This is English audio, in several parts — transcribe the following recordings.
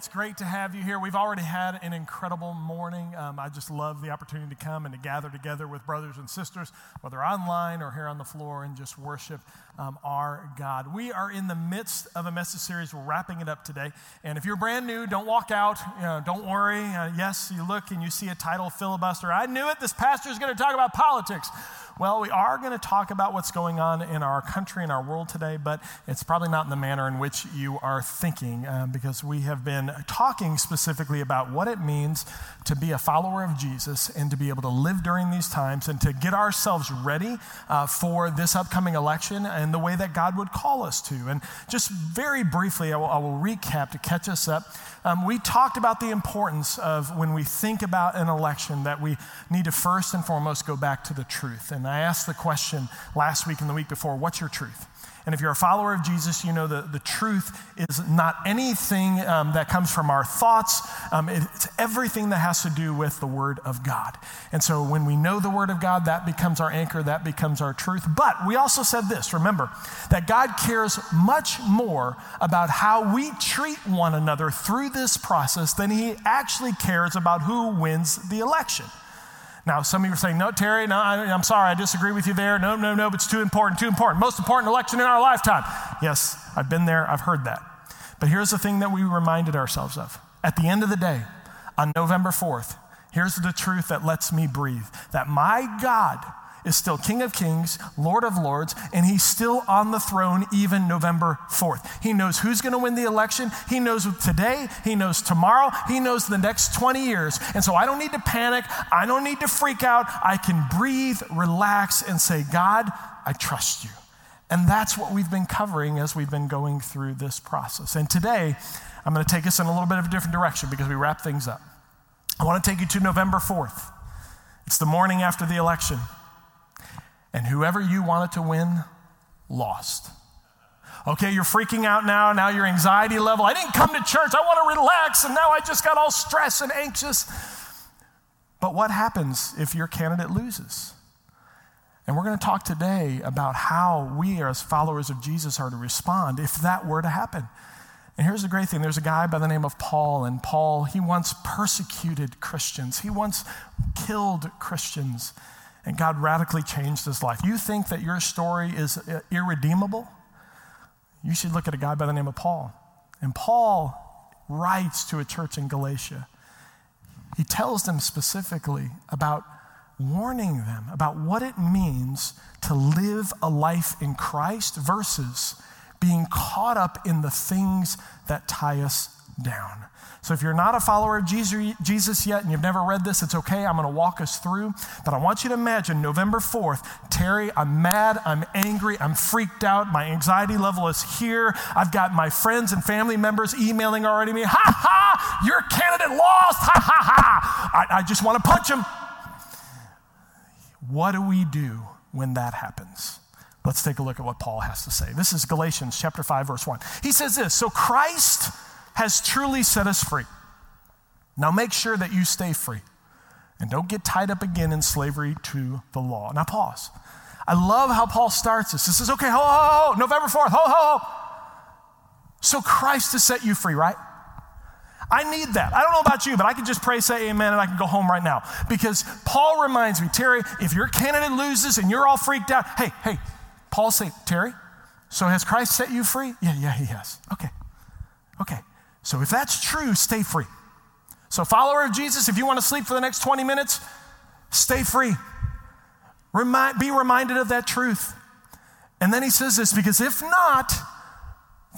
It's great to have you here. We've already had an incredible morning. Um, I just love the opportunity to come and to gather together with brothers and sisters, whether online or here on the floor, and just worship um, our God. We are in the midst of a message series. We're wrapping it up today. And if you're brand new, don't walk out. You know, don't worry. Uh, yes, you look and you see a title, Filibuster. I knew it. This pastor is going to talk about politics. Well, we are going to talk about what's going on in our country and our world today, but it's probably not in the manner in which you are thinking, uh, because we have been talking specifically about what it means to be a follower of Jesus and to be able to live during these times and to get ourselves ready uh, for this upcoming election and the way that God would call us to. And just very briefly, I will, I will recap to catch us up. Um, we talked about the importance of when we think about an election that we need to first and foremost go back to the truth. And I asked the question last week and the week before what's your truth? And if you're a follower of Jesus, you know the, the truth is not anything um, that comes from our thoughts. Um, it's everything that has to do with the Word of God. And so when we know the Word of God, that becomes our anchor, that becomes our truth. But we also said this remember, that God cares much more about how we treat one another through this process than He actually cares about who wins the election. Now, some of you are saying, no, Terry, no, I, am sorry, I disagree with you there. No, no, no, but it's too important, too important. Most important election in our lifetime. Yes, I've been there, I've heard that. But here's the thing that we reminded ourselves of. At the end of the day, on November 4th, here's the truth that lets me breathe that my God is still King of Kings, Lord of Lords, and he's still on the throne even November 4th. He knows who's going to win the election. He knows today, he knows tomorrow, he knows the next 20 years. And so I don't need to panic, I don't need to freak out. I can breathe, relax, and say, God, I trust you. And that's what we've been covering as we've been going through this process. And today, I'm going to take us in a little bit of a different direction because we wrap things up. I want to take you to November 4th. It's the morning after the election. And whoever you wanted to win lost. Okay, you're freaking out now. Now your anxiety level. I didn't come to church. I want to relax. And now I just got all stressed and anxious. But what happens if your candidate loses? And we're going to talk today about how we, as followers of Jesus, are to respond if that were to happen. And here's the great thing there's a guy by the name of Paul, and Paul, he once persecuted Christians, he once killed Christians and God radically changed his life. You think that your story is uh, irredeemable? You should look at a guy by the name of Paul. And Paul writes to a church in Galatia. He tells them specifically about warning them about what it means to live a life in Christ versus being caught up in the things that tie us down. So if you're not a follower of Jesus yet and you've never read this, it's okay. I'm going to walk us through. But I want you to imagine November 4th, Terry, I'm mad, I'm angry, I'm freaked out, my anxiety level is here. I've got my friends and family members emailing already me, ha ha, your candidate lost, ha ha ha. I, I just want to punch him. What do we do when that happens? Let's take a look at what Paul has to say. This is Galatians chapter 5 verse 1. He says this, so Christ has truly set us free. Now make sure that you stay free and don't get tied up again in slavery to the law. Now pause. I love how Paul starts this. This is okay, ho, ho, ho, November 4th, ho, ho, ho. So Christ has set you free, right? I need that. I don't know about you, but I can just pray, say amen, and I can go home right now. Because Paul reminds me, Terry, if your candidate loses and you're all freaked out, hey, hey, Paul say, Terry, so has Christ set you free? Yeah, yeah, he has. Okay. Okay. So if that's true, stay free. So, follower of Jesus, if you want to sleep for the next 20 minutes, stay free. Remind, be reminded of that truth. And then he says this because if not,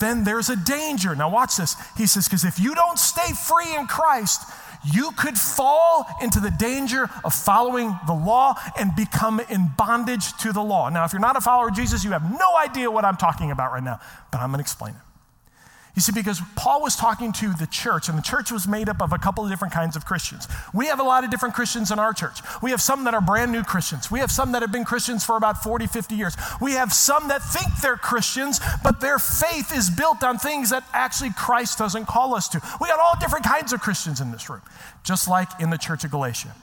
then there's a danger. Now, watch this. He says, because if you don't stay free in Christ, you could fall into the danger of following the law and become in bondage to the law. Now, if you're not a follower of Jesus, you have no idea what I'm talking about right now, but I'm going to explain it. You see, because Paul was talking to the church, and the church was made up of a couple of different kinds of Christians. We have a lot of different Christians in our church. We have some that are brand new Christians. We have some that have been Christians for about 40, 50 years. We have some that think they're Christians, but their faith is built on things that actually Christ doesn't call us to. We got all different kinds of Christians in this room, just like in the church of Galatia.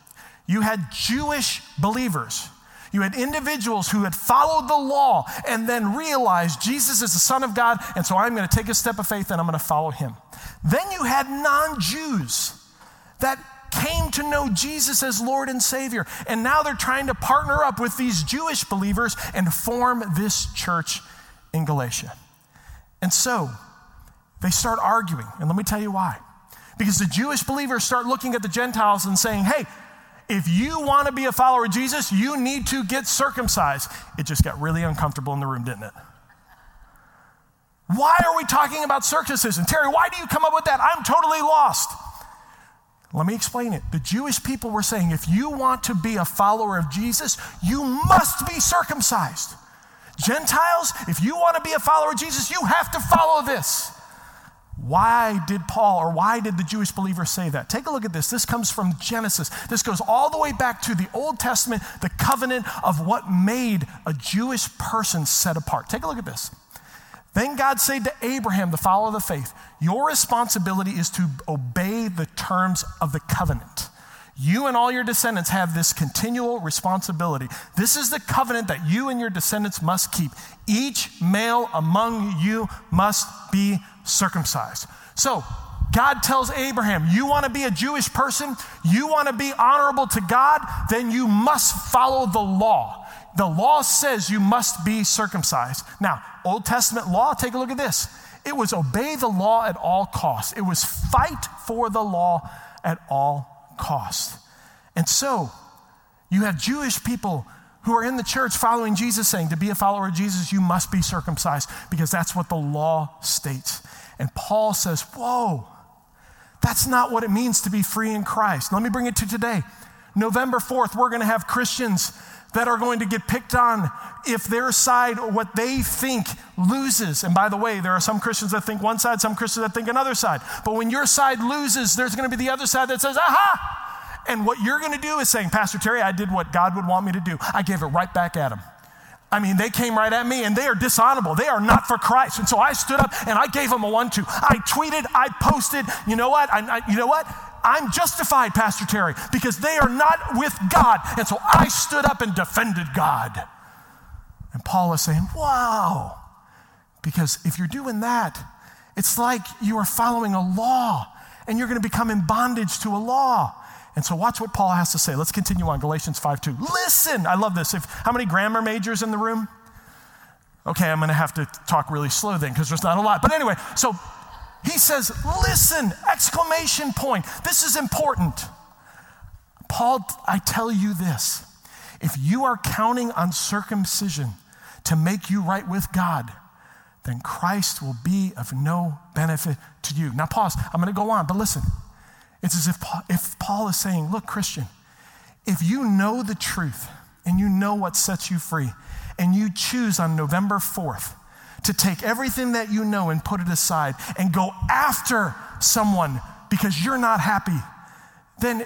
You had Jewish believers you had individuals who had followed the law and then realized Jesus is the Son of God, and so I'm going to take a step of faith and I'm going to follow him. Then you had non Jews that came to know Jesus as Lord and Savior, and now they're trying to partner up with these Jewish believers and form this church in Galatia. And so they start arguing, and let me tell you why. Because the Jewish believers start looking at the Gentiles and saying, hey, if you want to be a follower of Jesus, you need to get circumcised. It just got really uncomfortable in the room, didn't it? Why are we talking about circumcision? Terry, why do you come up with that? I'm totally lost. Let me explain it. The Jewish people were saying if you want to be a follower of Jesus, you must be circumcised. Gentiles, if you want to be a follower of Jesus, you have to follow this. Why did Paul or why did the Jewish believers say that? Take a look at this. This comes from Genesis. This goes all the way back to the Old Testament, the covenant of what made a Jewish person set apart. Take a look at this. Then God said to Abraham, the follower of the faith, Your responsibility is to obey the terms of the covenant. You and all your descendants have this continual responsibility. This is the covenant that you and your descendants must keep. Each male among you must be circumcised. So, God tells Abraham, You want to be a Jewish person? You want to be honorable to God? Then you must follow the law. The law says you must be circumcised. Now, Old Testament law, take a look at this. It was obey the law at all costs, it was fight for the law at all costs. And so, you have Jewish people who are in the church following Jesus saying, To be a follower of Jesus, you must be circumcised because that's what the law states. And Paul says, Whoa, that's not what it means to be free in Christ. Let me bring it to today. November 4th, we're going to have Christians that are going to get picked on if their side or what they think loses. And by the way, there are some Christians that think one side, some Christians that think another side. But when your side loses, there's going to be the other side that says, aha! And what you're going to do is saying, Pastor Terry, I did what God would want me to do. I gave it right back at him. I mean, they came right at me and they are dishonorable. They are not for Christ. And so I stood up and I gave them a one two. I tweeted, I posted, you know what? I, I, you know what? I'm justified, Pastor Terry, because they are not with God. And so I stood up and defended God. And Paul is saying, wow. Because if you're doing that, it's like you are following a law and you're going to become in bondage to a law. And so watch what Paul has to say. Let's continue on Galatians 5 2. Listen, I love this. If, how many grammar majors in the room? Okay, I'm going to have to talk really slow then because there's not a lot. But anyway, so he says, listen, exclamation point. This is important. Paul, I tell you this if you are counting on circumcision to make you right with God, then Christ will be of no benefit to you. Now, pause. I'm going to go on, but listen. It's as if Paul, if Paul is saying, Look, Christian, if you know the truth and you know what sets you free, and you choose on November 4th to take everything that you know and put it aside and go after someone because you're not happy, then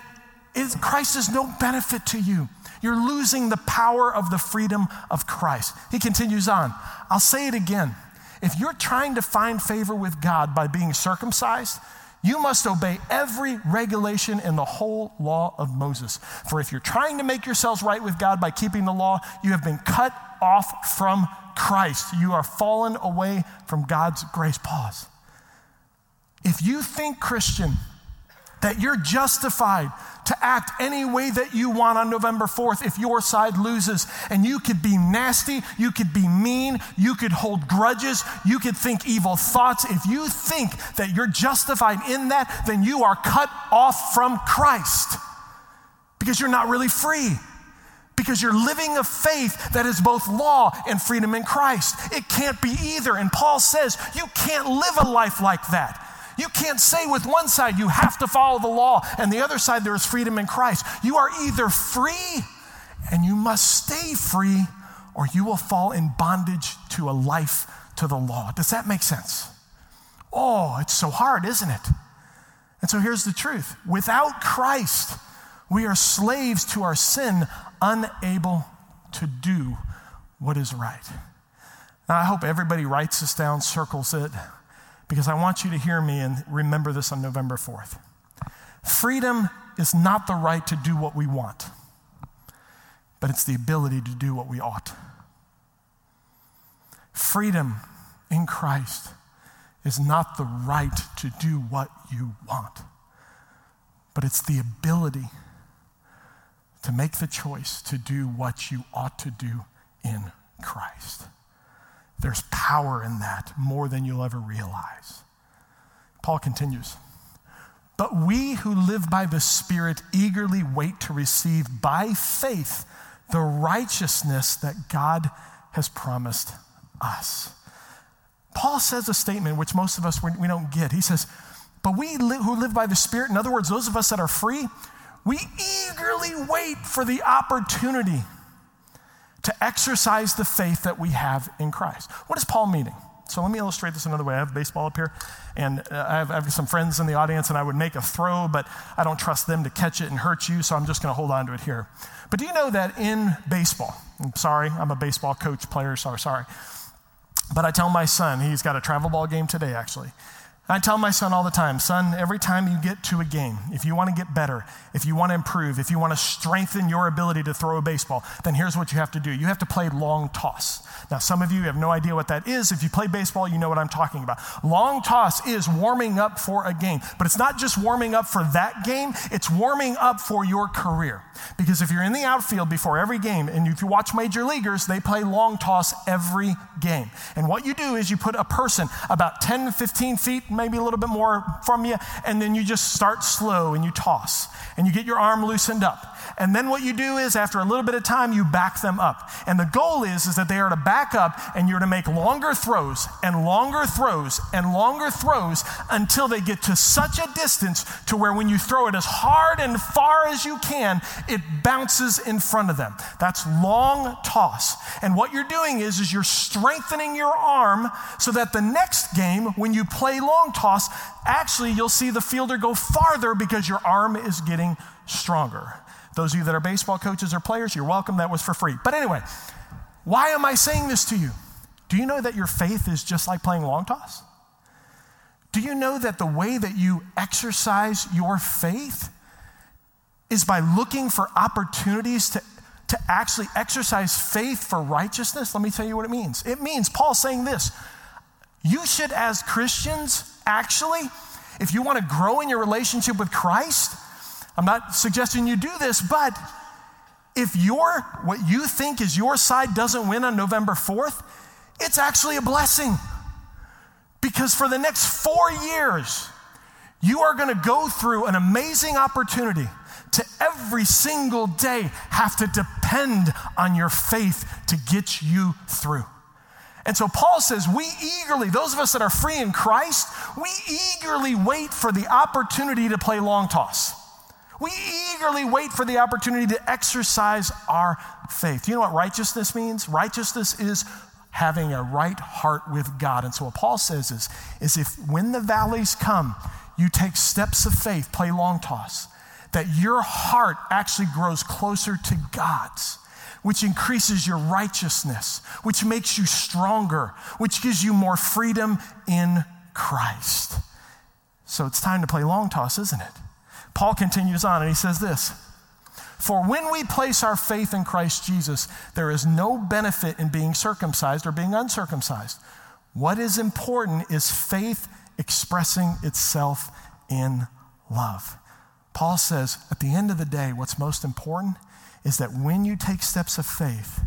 it, Christ is no benefit to you. You're losing the power of the freedom of Christ. He continues on. I'll say it again. If you're trying to find favor with God by being circumcised, you must obey every regulation in the whole law of Moses. For if you're trying to make yourselves right with God by keeping the law, you have been cut off from Christ. You are fallen away from God's grace. Pause. If you think, Christian, that you're justified to act any way that you want on November 4th if your side loses. And you could be nasty, you could be mean, you could hold grudges, you could think evil thoughts. If you think that you're justified in that, then you are cut off from Christ because you're not really free. Because you're living a faith that is both law and freedom in Christ. It can't be either. And Paul says you can't live a life like that. You can't say with one side you have to follow the law and the other side there is freedom in Christ. You are either free and you must stay free or you will fall in bondage to a life to the law. Does that make sense? Oh, it's so hard, isn't it? And so here's the truth without Christ, we are slaves to our sin, unable to do what is right. Now, I hope everybody writes this down, circles it, because I want you to hear me and remember this on November 4th. Freedom is not the right to do what we want, but it's the ability to do what we ought. Freedom in Christ is not the right to do what you want, but it's the ability to make the choice to do what you ought to do in Christ. There's power in that more than you'll ever realize. Paul continues. But we who live by the Spirit eagerly wait to receive by faith the righteousness that God has promised us. Paul says a statement which most of us we don't get. He says, But we who live by the Spirit, in other words, those of us that are free, we eagerly wait for the opportunity to exercise the faith that we have in Christ. What is Paul meaning? So let me illustrate this another way. I have baseball up here, and uh, I, have, I, have, some friends in the audience, and I would make a throw, but I don't trust them to catch it and hurt you, so I'm just going to hold on to it here. But do you know that in baseball, I'm sorry, I'm a baseball coach player, so sorry. But I tell my son, he's got a travel ball game today, actually. I tell my son all the time, son, every time you get to a game, if you want to get better, if you want to improve, if you want to strengthen your ability to throw a baseball, then here's what you have to do. You have to play long toss. Now, some of you have no idea what that is. If you play baseball, you know what I'm talking about. Long toss is warming up for a game, but it's not just warming up for that game, it's warming up for your career. Because if you're in the outfield before every game, and if you watch major leaguers, they play long toss every game. And what you do is you put a person about 10 to 15 feet, maybe a little bit more from you, and then you just start slow and you toss and you get your arm loosened up. And then what you do is after a little bit of time, you back them up. And the goal is, is that they are to back up and you're to make longer throws and longer throws and longer throws until they get to such a distance to where when you throw it as hard and far as you can, it bounces in front of them. That's long toss. And what you're doing is, is you're strengthening your arm so that the next game, when you play long toss, actually you'll see the fielder go farther because your arm is getting stronger. Those of you that are baseball coaches or players, you're welcome. That was for free. But anyway, why am I saying this to you? Do you know that your faith is just like playing long toss? Do you know that the way that you exercise your faith is by looking for opportunities to, to actually exercise faith for righteousness? Let me tell you what it means. It means, Paul saying this you should, as Christians, actually, if you want to grow in your relationship with Christ, I'm not suggesting you do this, but if your what you think is your side doesn't win on November 4th, it's actually a blessing. Because for the next 4 years, you are going to go through an amazing opportunity to every single day have to depend on your faith to get you through. And so Paul says, we eagerly, those of us that are free in Christ, we eagerly wait for the opportunity to play long toss. We eagerly wait for the opportunity to exercise our faith. You know what righteousness means? Righteousness is having a right heart with God. And so what Paul says is, is if when the valleys come, you take steps of faith, play long toss, that your heart actually grows closer to God's, which increases your righteousness, which makes you stronger, which gives you more freedom in Christ. So it's time to play long toss, isn't it? Paul continues on and he says this For when we place our faith in Christ Jesus, there is no benefit in being circumcised or being uncircumcised. What is important is faith expressing itself in love. Paul says, at the end of the day, what's most important is that when you take steps of faith,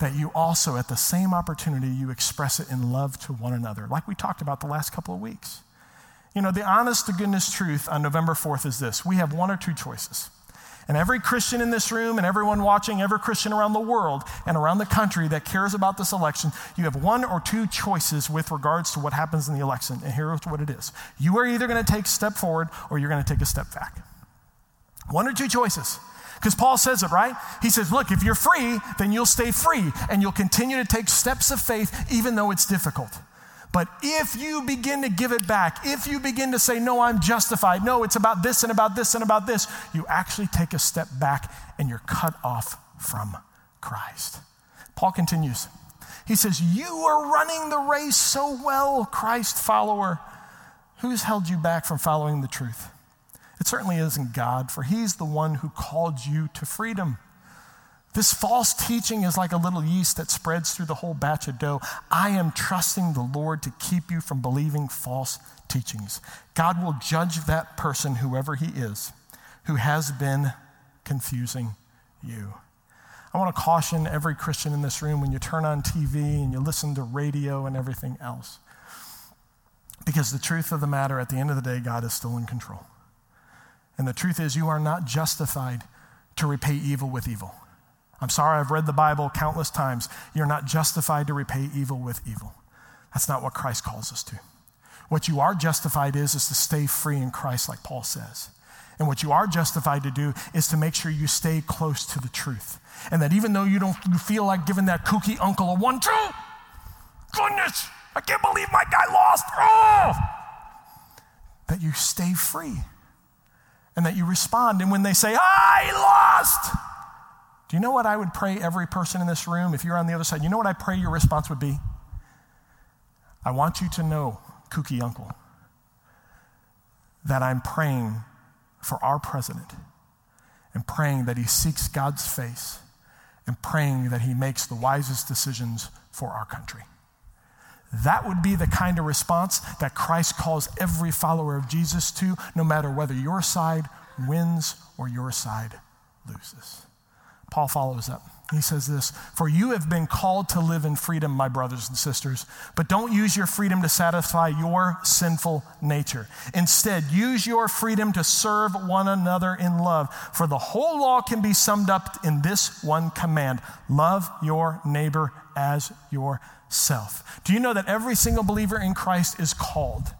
that you also, at the same opportunity, you express it in love to one another, like we talked about the last couple of weeks. You know, the honest to goodness truth on November 4th is this we have one or two choices. And every Christian in this room and everyone watching, every Christian around the world and around the country that cares about this election, you have one or two choices with regards to what happens in the election. And here's what it is you are either going to take a step forward or you're going to take a step back. One or two choices. Because Paul says it, right? He says, look, if you're free, then you'll stay free and you'll continue to take steps of faith even though it's difficult. But if you begin to give it back, if you begin to say, No, I'm justified, no, it's about this and about this and about this, you actually take a step back and you're cut off from Christ. Paul continues. He says, You are running the race so well, Christ follower. Who's held you back from following the truth? It certainly isn't God, for He's the one who called you to freedom. This false teaching is like a little yeast that spreads through the whole batch of dough. I am trusting the Lord to keep you from believing false teachings. God will judge that person, whoever he is, who has been confusing you. I want to caution every Christian in this room when you turn on TV and you listen to radio and everything else. Because the truth of the matter, at the end of the day, God is still in control. And the truth is, you are not justified to repay evil with evil. I'm sorry, I've read the Bible countless times. You're not justified to repay evil with evil. That's not what Christ calls us to. What you are justified is, is to stay free in Christ, like Paul says. And what you are justified to do is to make sure you stay close to the truth. And that even though you don't feel like giving that kooky uncle a one, two, goodness, I can't believe my guy lost. Oh! That you stay free and that you respond. And when they say, I lost, do you know what I would pray every person in this room, if you're on the other side? You know what I pray your response would be? I want you to know, kooky uncle, that I'm praying for our president and praying that he seeks God's face and praying that he makes the wisest decisions for our country. That would be the kind of response that Christ calls every follower of Jesus to, no matter whether your side wins or your side loses. Paul follows up. He says this For you have been called to live in freedom, my brothers and sisters, but don't use your freedom to satisfy your sinful nature. Instead, use your freedom to serve one another in love. For the whole law can be summed up in this one command love your neighbor as yourself. Do you know that every single believer in Christ is called?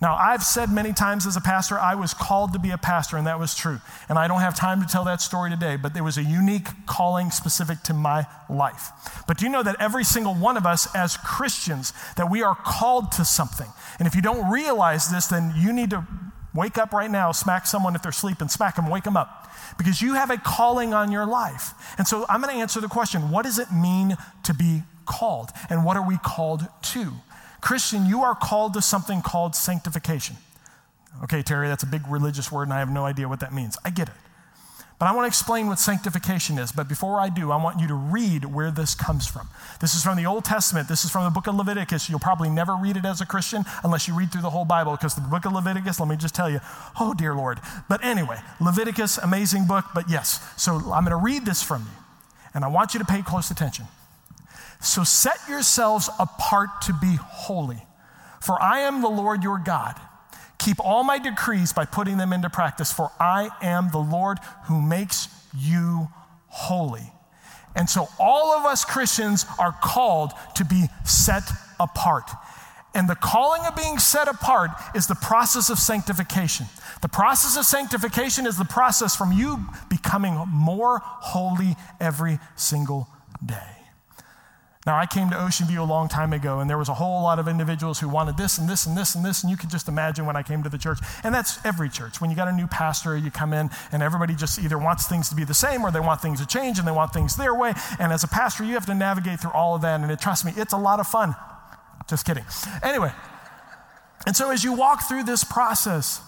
Now, I've said many times as a pastor, I was called to be a pastor, and that was true. And I don't have time to tell that story today, but there was a unique calling specific to my life. But do you know that every single one of us as Christians, that we are called to something? And if you don't realize this, then you need to wake up right now, smack someone if they're sleeping, smack them, wake them up. Because you have a calling on your life. And so I'm going to answer the question what does it mean to be called? And what are we called to? Christian, you are called to something called sanctification. Okay, Terry, that's a big religious word, and I have no idea what that means. I get it. But I want to explain what sanctification is. But before I do, I want you to read where this comes from. This is from the Old Testament. This is from the book of Leviticus. You'll probably never read it as a Christian unless you read through the whole Bible, because the book of Leviticus, let me just tell you, oh, dear Lord. But anyway, Leviticus, amazing book, but yes. So I'm going to read this from you, and I want you to pay close attention. So set yourselves apart to be holy, for I am the Lord your God. Keep all my decrees by putting them into practice, for I am the Lord who makes you holy. And so all of us Christians are called to be set apart. And the calling of being set apart is the process of sanctification. The process of sanctification is the process from you becoming more holy every single day. Now, I came to Ocean View a long time ago, and there was a whole lot of individuals who wanted this and this and this and this, and you can just imagine when I came to the church. And that's every church. When you got a new pastor, you come in, and everybody just either wants things to be the same or they want things to change and they want things their way. And as a pastor, you have to navigate through all of that, and it, trust me, it's a lot of fun. Just kidding. Anyway, and so as you walk through this process,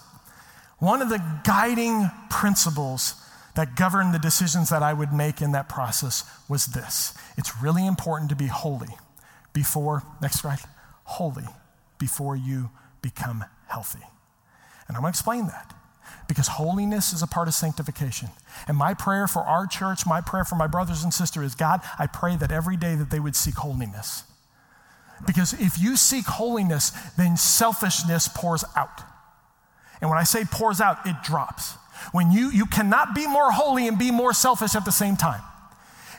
one of the guiding principles that governed the decisions that I would make in that process was this it's really important to be holy before, next slide, holy before you become healthy. And I'm going to explain that because holiness is a part of sanctification. And my prayer for our church, my prayer for my brothers and sisters is God, I pray that every day that they would seek holiness. Because if you seek holiness, then selfishness pours out. And when I say pours out, it drops. When you, you cannot be more holy and be more selfish at the same time.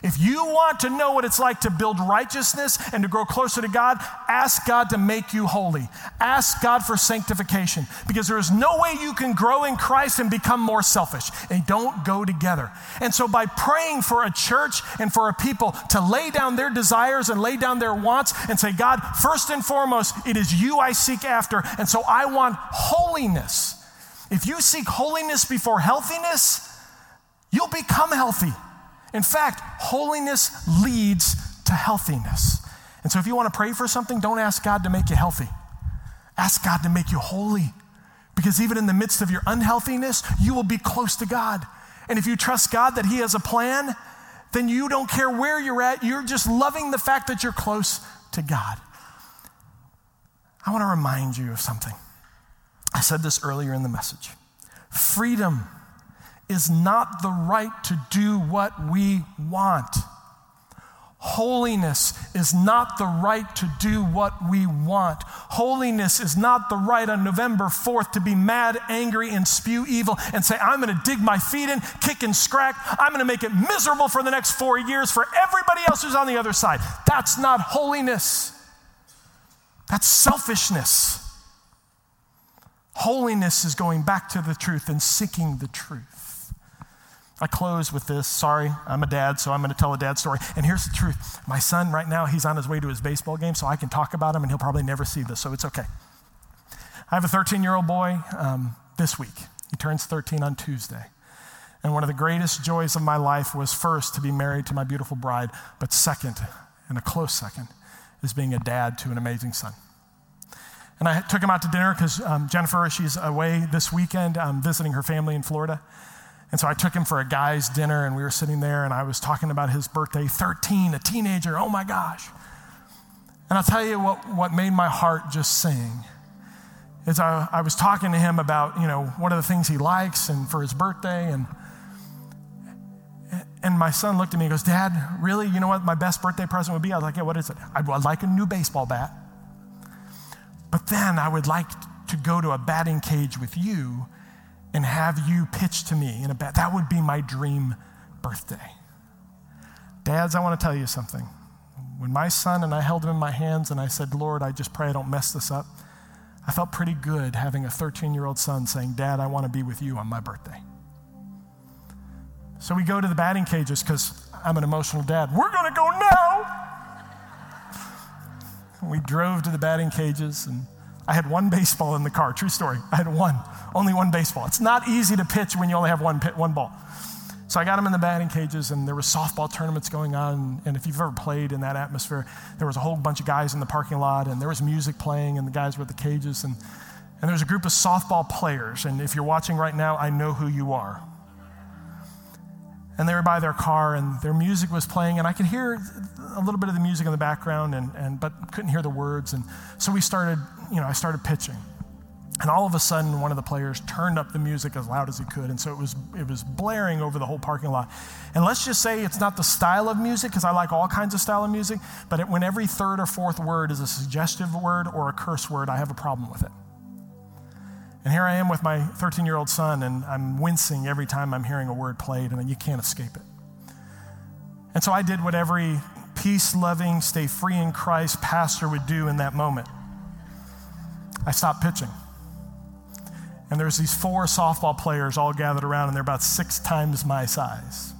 If you want to know what it's like to build righteousness and to grow closer to God, ask God to make you holy. Ask God for sanctification because there is no way you can grow in Christ and become more selfish. They don't go together. And so, by praying for a church and for a people to lay down their desires and lay down their wants and say, God, first and foremost, it is you I seek after. And so, I want holiness. If you seek holiness before healthiness, you'll become healthy. In fact, holiness leads to healthiness. And so if you want to pray for something, don't ask God to make you healthy. Ask God to make you holy. Because even in the midst of your unhealthiness, you will be close to God. And if you trust God that He has a plan, then you don't care where you're at. You're just loving the fact that you're close to God. I want to remind you of something. I said this earlier in the message. Freedom is not the right to do what we want. Holiness is not the right to do what we want. Holiness is not the right on November 4th to be mad, angry, and spew evil and say, I'm going to dig my feet in, kick and scrack. I'm going to make it miserable for the next four years for everybody else who's on the other side. That's not holiness. That's selfishness. Holiness is going back to the truth and seeking the truth. I close with this. Sorry, I'm a dad, so I'm going to tell a dad story. And here's the truth my son, right now, he's on his way to his baseball game, so I can talk about him, and he'll probably never see this, so it's okay. I have a 13 year old boy um, this week. He turns 13 on Tuesday. And one of the greatest joys of my life was first to be married to my beautiful bride, but second, and a close second, is being a dad to an amazing son. And I took him out to dinner because um, Jennifer, she's away this weekend um, visiting her family in Florida. And so I took him for a guy's dinner, and we were sitting there, and I was talking about his birthday 13, a teenager, oh my gosh. And I'll tell you what, what made my heart just sing is I, I was talking to him about, you know, what are the things he likes and for his birthday. And, and my son looked at me and goes, Dad, really? You know what my best birthday present would be? I was like, Yeah, what is it? I'd, I'd like a new baseball bat. But then I would like to go to a batting cage with you and have you pitch to me in a bat. That would be my dream birthday. Dads, I want to tell you something. When my son and I held him in my hands and I said, Lord, I just pray I don't mess this up, I felt pretty good having a 13 year old son saying, Dad, I want to be with you on my birthday. So we go to the batting cages because I'm an emotional dad. We're going to go now. We drove to the batting cages and I had one baseball in the car. True story. I had one, only one baseball. It's not easy to pitch when you only have one, one ball. So I got them in the batting cages, and there was softball tournaments going on. And if you've ever played in that atmosphere, there was a whole bunch of guys in the parking lot, and there was music playing, and the guys were at the cages, and and there was a group of softball players. And if you're watching right now, I know who you are. And they were by their car, and their music was playing, and I could hear a little bit of the music in the background, and, and but couldn't hear the words. And so we started you know, I started pitching. And all of a sudden, one of the players turned up the music as loud as he could. And so it was, it was blaring over the whole parking lot. And let's just say it's not the style of music, because I like all kinds of style of music, but it, when every third or fourth word is a suggestive word or a curse word, I have a problem with it. And here I am with my 13 year old son, and I'm wincing every time I'm hearing a word played, and you can't escape it. And so I did what every peace loving, stay free in Christ pastor would do in that moment. I stopped pitching. And there's these four softball players all gathered around, and they're about six times my size.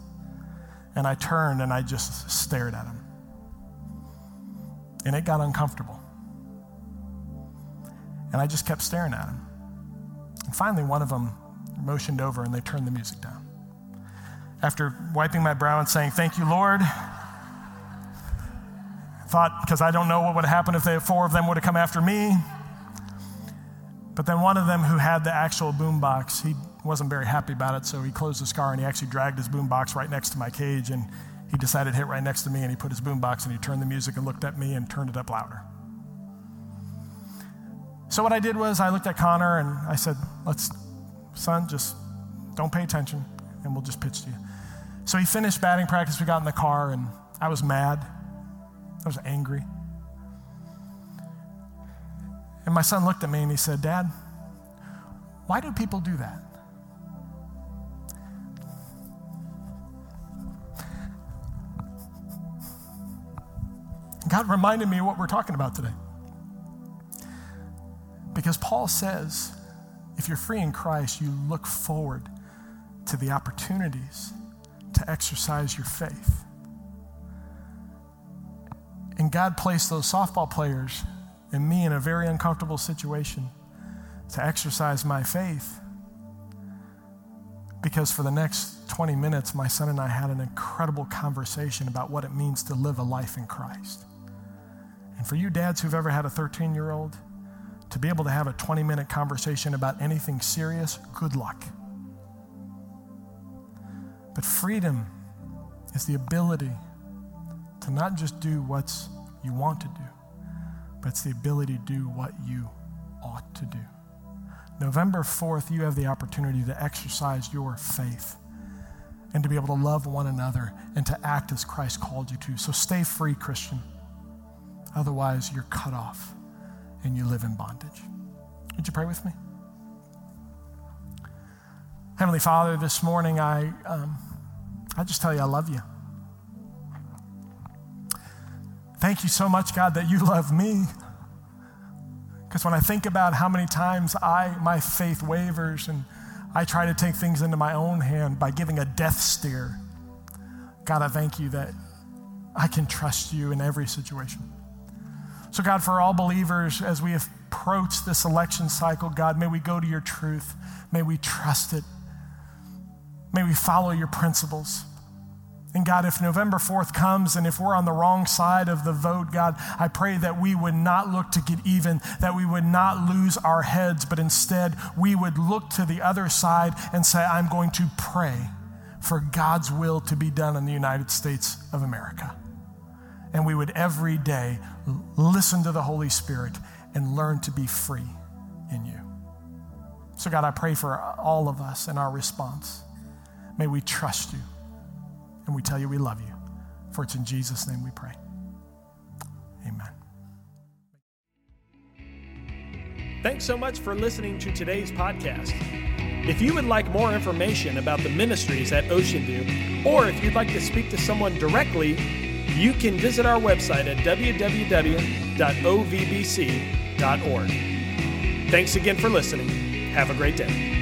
And I turned and I just stared at them. And it got uncomfortable. And I just kept staring at them. And finally, one of them motioned over and they turned the music down. After wiping my brow and saying, Thank you, Lord, thought, because I don't know what would happen if they, four of them would have come after me. But then one of them who had the actual boombox, he wasn't very happy about it, so he closed his car and he actually dragged his boombox right next to my cage and he decided to hit right next to me and he put his boombox and he turned the music and looked at me and turned it up louder. So what I did was I looked at Connor and I said, "Let's son, just don't pay attention and we'll just pitch to you." So he finished batting practice, we got in the car and I was mad. I was angry. And my son looked at me and he said, Dad, why do people do that? God reminded me of what we're talking about today. Because Paul says, if you're free in Christ, you look forward to the opportunities to exercise your faith. And God placed those softball players and me in a very uncomfortable situation to exercise my faith. Because for the next 20 minutes, my son and I had an incredible conversation about what it means to live a life in Christ. And for you dads who've ever had a 13 year old, to be able to have a 20 minute conversation about anything serious, good luck. But freedom is the ability to not just do what you want to do, but it's the ability to do what you ought to do. November 4th, you have the opportunity to exercise your faith and to be able to love one another and to act as Christ called you to. So stay free, Christian. Otherwise, you're cut off and you live in bondage. Would you pray with me? Heavenly Father, this morning I, um, I just tell you I love you. Thank you so much, God, that you love me. Because when I think about how many times I, my faith wavers and I try to take things into my own hand by giving a death stare, God, I thank you that I can trust you in every situation. So, God, for all believers, as we approach this election cycle, God, may we go to your truth. May we trust it. May we follow your principles. And God, if November 4th comes and if we're on the wrong side of the vote, God, I pray that we would not look to get even, that we would not lose our heads, but instead we would look to the other side and say, I'm going to pray for God's will to be done in the United States of America. And we would every day listen to the Holy Spirit and learn to be free in you. So, God, I pray for all of us in our response. May we trust you and we tell you we love you. For it's in Jesus' name we pray. Amen. Thanks so much for listening to today's podcast. If you would like more information about the ministries at Ocean View, or if you'd like to speak to someone directly, you can visit our website at www.ovbc.org. Thanks again for listening. Have a great day.